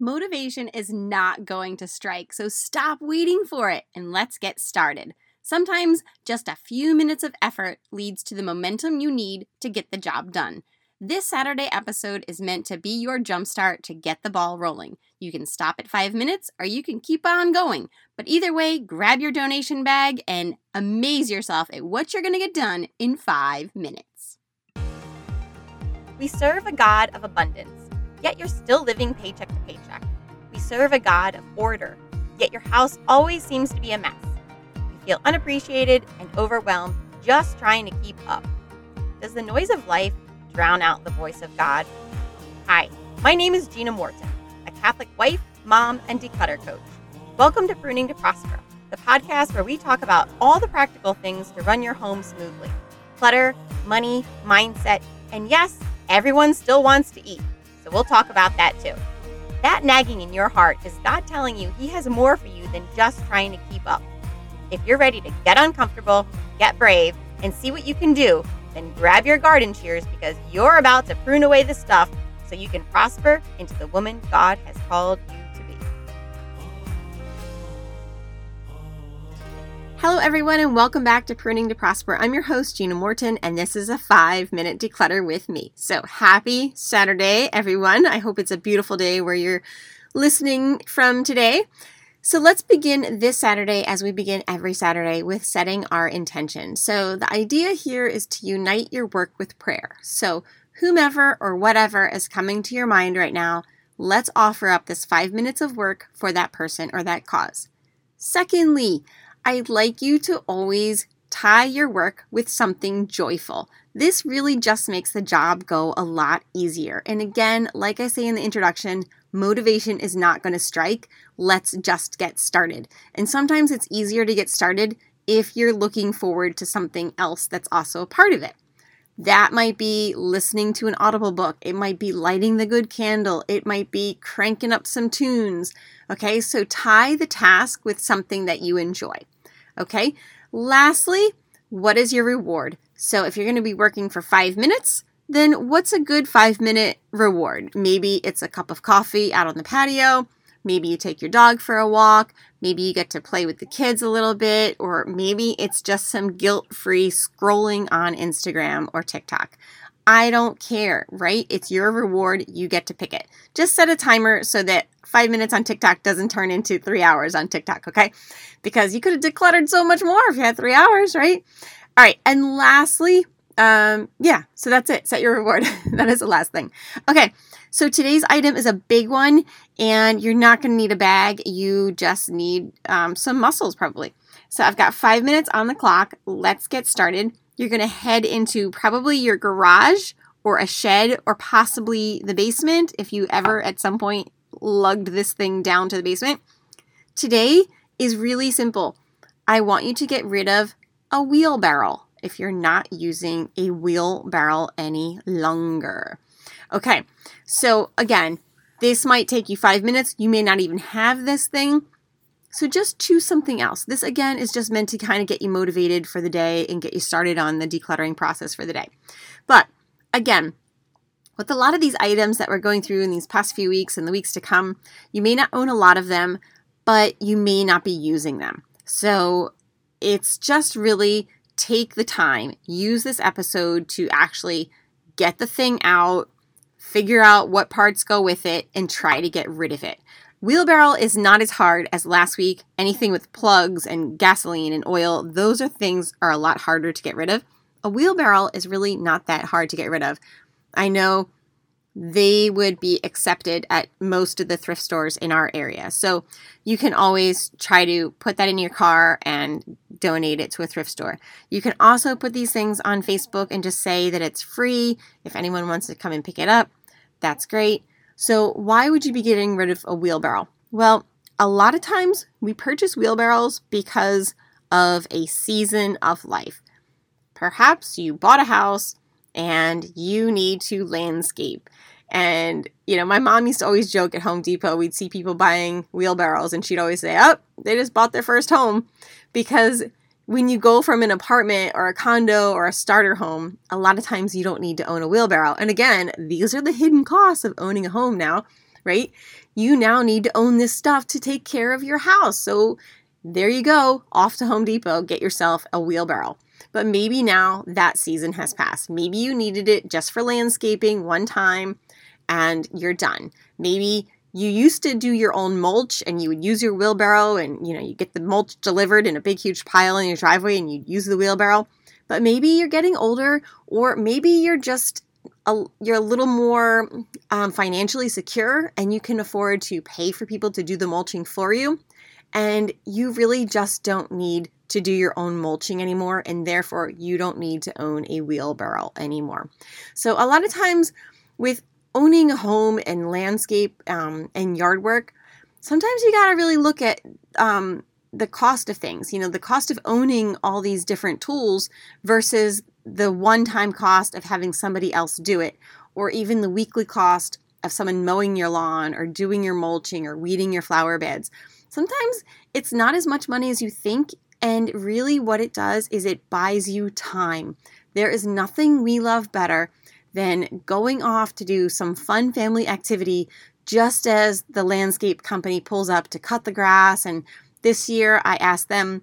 Motivation is not going to strike, so stop waiting for it and let's get started. Sometimes just a few minutes of effort leads to the momentum you need to get the job done. This Saturday episode is meant to be your jumpstart to get the ball rolling. You can stop at five minutes or you can keep on going. But either way, grab your donation bag and amaze yourself at what you're going to get done in five minutes. We serve a God of abundance yet you're still living paycheck to paycheck. We serve a God of order, yet your house always seems to be a mess. You feel unappreciated and overwhelmed just trying to keep up. Does the noise of life drown out the voice of God? Hi, my name is Gina Morton, a Catholic wife, mom, and declutter coach. Welcome to Pruning to Prosper, the podcast where we talk about all the practical things to run your home smoothly clutter, money, mindset, and yes, everyone still wants to eat. So we'll talk about that too. That nagging in your heart is God telling you He has more for you than just trying to keep up. If you're ready to get uncomfortable, get brave, and see what you can do, then grab your garden shears because you're about to prune away the stuff so you can prosper into the woman God has called you Hello, everyone, and welcome back to Pruning to Prosper. I'm your host, Gina Morton, and this is a five minute declutter with me. So, happy Saturday, everyone. I hope it's a beautiful day where you're listening from today. So, let's begin this Saturday as we begin every Saturday with setting our intention. So, the idea here is to unite your work with prayer. So, whomever or whatever is coming to your mind right now, let's offer up this five minutes of work for that person or that cause. Secondly, I'd like you to always tie your work with something joyful. This really just makes the job go a lot easier. And again, like I say in the introduction, motivation is not going to strike. Let's just get started. And sometimes it's easier to get started if you're looking forward to something else that's also a part of it. That might be listening to an audible book. It might be lighting the good candle. It might be cranking up some tunes. Okay, so tie the task with something that you enjoy. Okay. Lastly, what is your reward? So if you're going to be working for five minutes, then what's a good five minute reward? Maybe it's a cup of coffee out on the patio. Maybe you take your dog for a walk. Maybe you get to play with the kids a little bit. Or maybe it's just some guilt free scrolling on Instagram or TikTok. I don't care, right? It's your reward. You get to pick it. Just set a timer so that five minutes on TikTok doesn't turn into three hours on TikTok, okay? Because you could have decluttered so much more if you had three hours, right? All right. And lastly, um, yeah, so that's it. Set your reward. that is the last thing. Okay. So today's item is a big one, and you're not going to need a bag. You just need um, some muscles, probably. So I've got five minutes on the clock. Let's get started. You're going to head into probably your garage or a shed or possibly the basement if you ever at some point lugged this thing down to the basement. Today is really simple. I want you to get rid of a wheelbarrow if you're not using a wheelbarrow any longer. Okay, so again, this might take you five minutes. You may not even have this thing. So just choose something else. This again is just meant to kind of get you motivated for the day and get you started on the decluttering process for the day. But again, with a lot of these items that we're going through in these past few weeks and the weeks to come, you may not own a lot of them, but you may not be using them. So it's just really take the time, use this episode to actually get the thing out, figure out what parts go with it, and try to get rid of it. Wheelbarrow is not as hard as last week. Anything with plugs and gasoline and oil, those are things are a lot harder to get rid of. A wheelbarrow is really not that hard to get rid of. I know they would be accepted at most of the thrift stores in our area. So you can always try to put that in your car and donate it to a thrift store. You can also put these things on Facebook and just say that it's free. If anyone wants to come and pick it up, that's great. So, why would you be getting rid of a wheelbarrow? Well, a lot of times we purchase wheelbarrows because of a season of life. Perhaps you bought a house and you need to landscape. And, you know, my mom used to always joke at Home Depot, we'd see people buying wheelbarrows, and she'd always say, Oh, they just bought their first home. Because when you go from an apartment or a condo or a starter home, a lot of times you don't need to own a wheelbarrow. And again, these are the hidden costs of owning a home now, right? you now need to own this stuff to take care of your house. So there you go, off to Home Depot, get yourself a wheelbarrow. But maybe now that season has passed. Maybe you needed it just for landscaping one time and you're done. Maybe you used to do your own mulch and you would use your wheelbarrow and you know you get the mulch delivered in a big huge pile in your driveway and you'd use the wheelbarrow. But maybe you're getting older or maybe you're just a, you're a little more um, financially secure and you can afford to pay for people to do the mulching for you. And you really just don't need to do your own mulching anymore and therefore you don't need to own a wheelbarrow anymore. So a lot of times with owning a home and landscape um, and yard work, sometimes you got to really look at um, the cost of things. You know, the cost of owning all these different tools versus the one time cost of having somebody else do it, or even the weekly cost of someone mowing your lawn or doing your mulching or weeding your flower beds. Sometimes it's not as much money as you think. And really, what it does is it buys you time. There is nothing we love better than going off to do some fun family activity just as the landscape company pulls up to cut the grass. And this year I asked them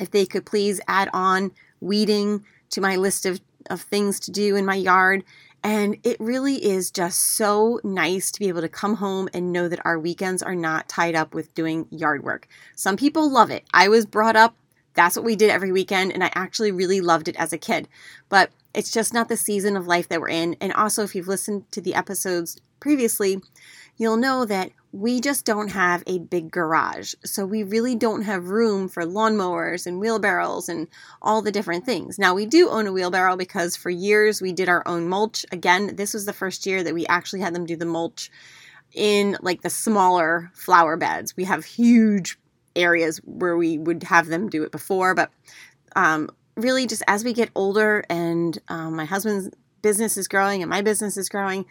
if they could please add on weeding to my list of, of things to do in my yard. And it really is just so nice to be able to come home and know that our weekends are not tied up with doing yard work. Some people love it. I was brought up, that's what we did every weekend, and I actually really loved it as a kid. But it's just not the season of life that we're in. And also, if you've listened to the episodes previously, you'll know that we just don't have a big garage. So we really don't have room for lawnmowers and wheelbarrows and all the different things. Now, we do own a wheelbarrow because for years we did our own mulch. Again, this was the first year that we actually had them do the mulch in like the smaller flower beds. We have huge areas where we would have them do it before, but um, really just as we get older and um, my husband's business is growing and my business is growing,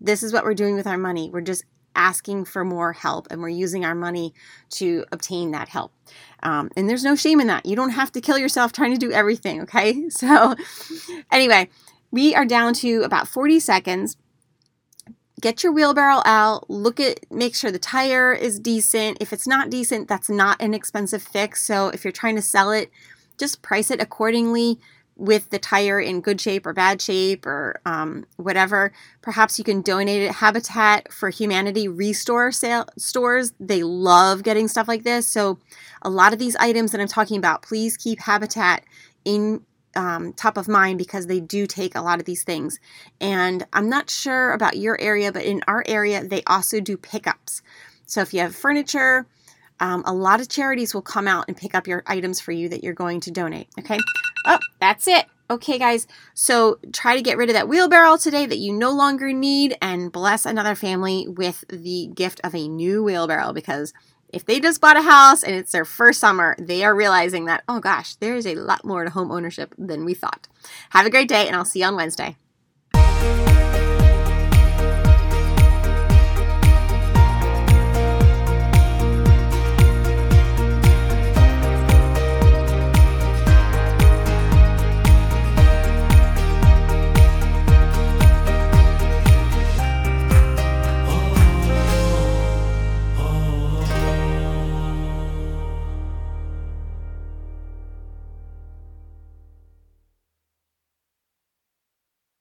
this is what we're doing with our money. We're just asking for more help and we're using our money to obtain that help. Um, and there's no shame in that. You don't have to kill yourself trying to do everything, okay? So, anyway, we are down to about 40 seconds. Get your wheelbarrow out, look at, make sure the tire is decent. If it's not decent, that's not an expensive fix. So, if you're trying to sell it, just price it accordingly with the tire in good shape or bad shape or um, whatever. Perhaps you can donate it. Habitat for Humanity restore sale stores. They love getting stuff like this. So a lot of these items that I'm talking about, please keep Habitat in um, top of mind because they do take a lot of these things. And I'm not sure about your area, but in our area, they also do pickups. So if you have furniture, um, a lot of charities will come out and pick up your items for you that you're going to donate. Okay. Oh, that's it. Okay, guys. So try to get rid of that wheelbarrow today that you no longer need and bless another family with the gift of a new wheelbarrow because if they just bought a house and it's their first summer, they are realizing that, oh gosh, there is a lot more to home ownership than we thought. Have a great day, and I'll see you on Wednesday.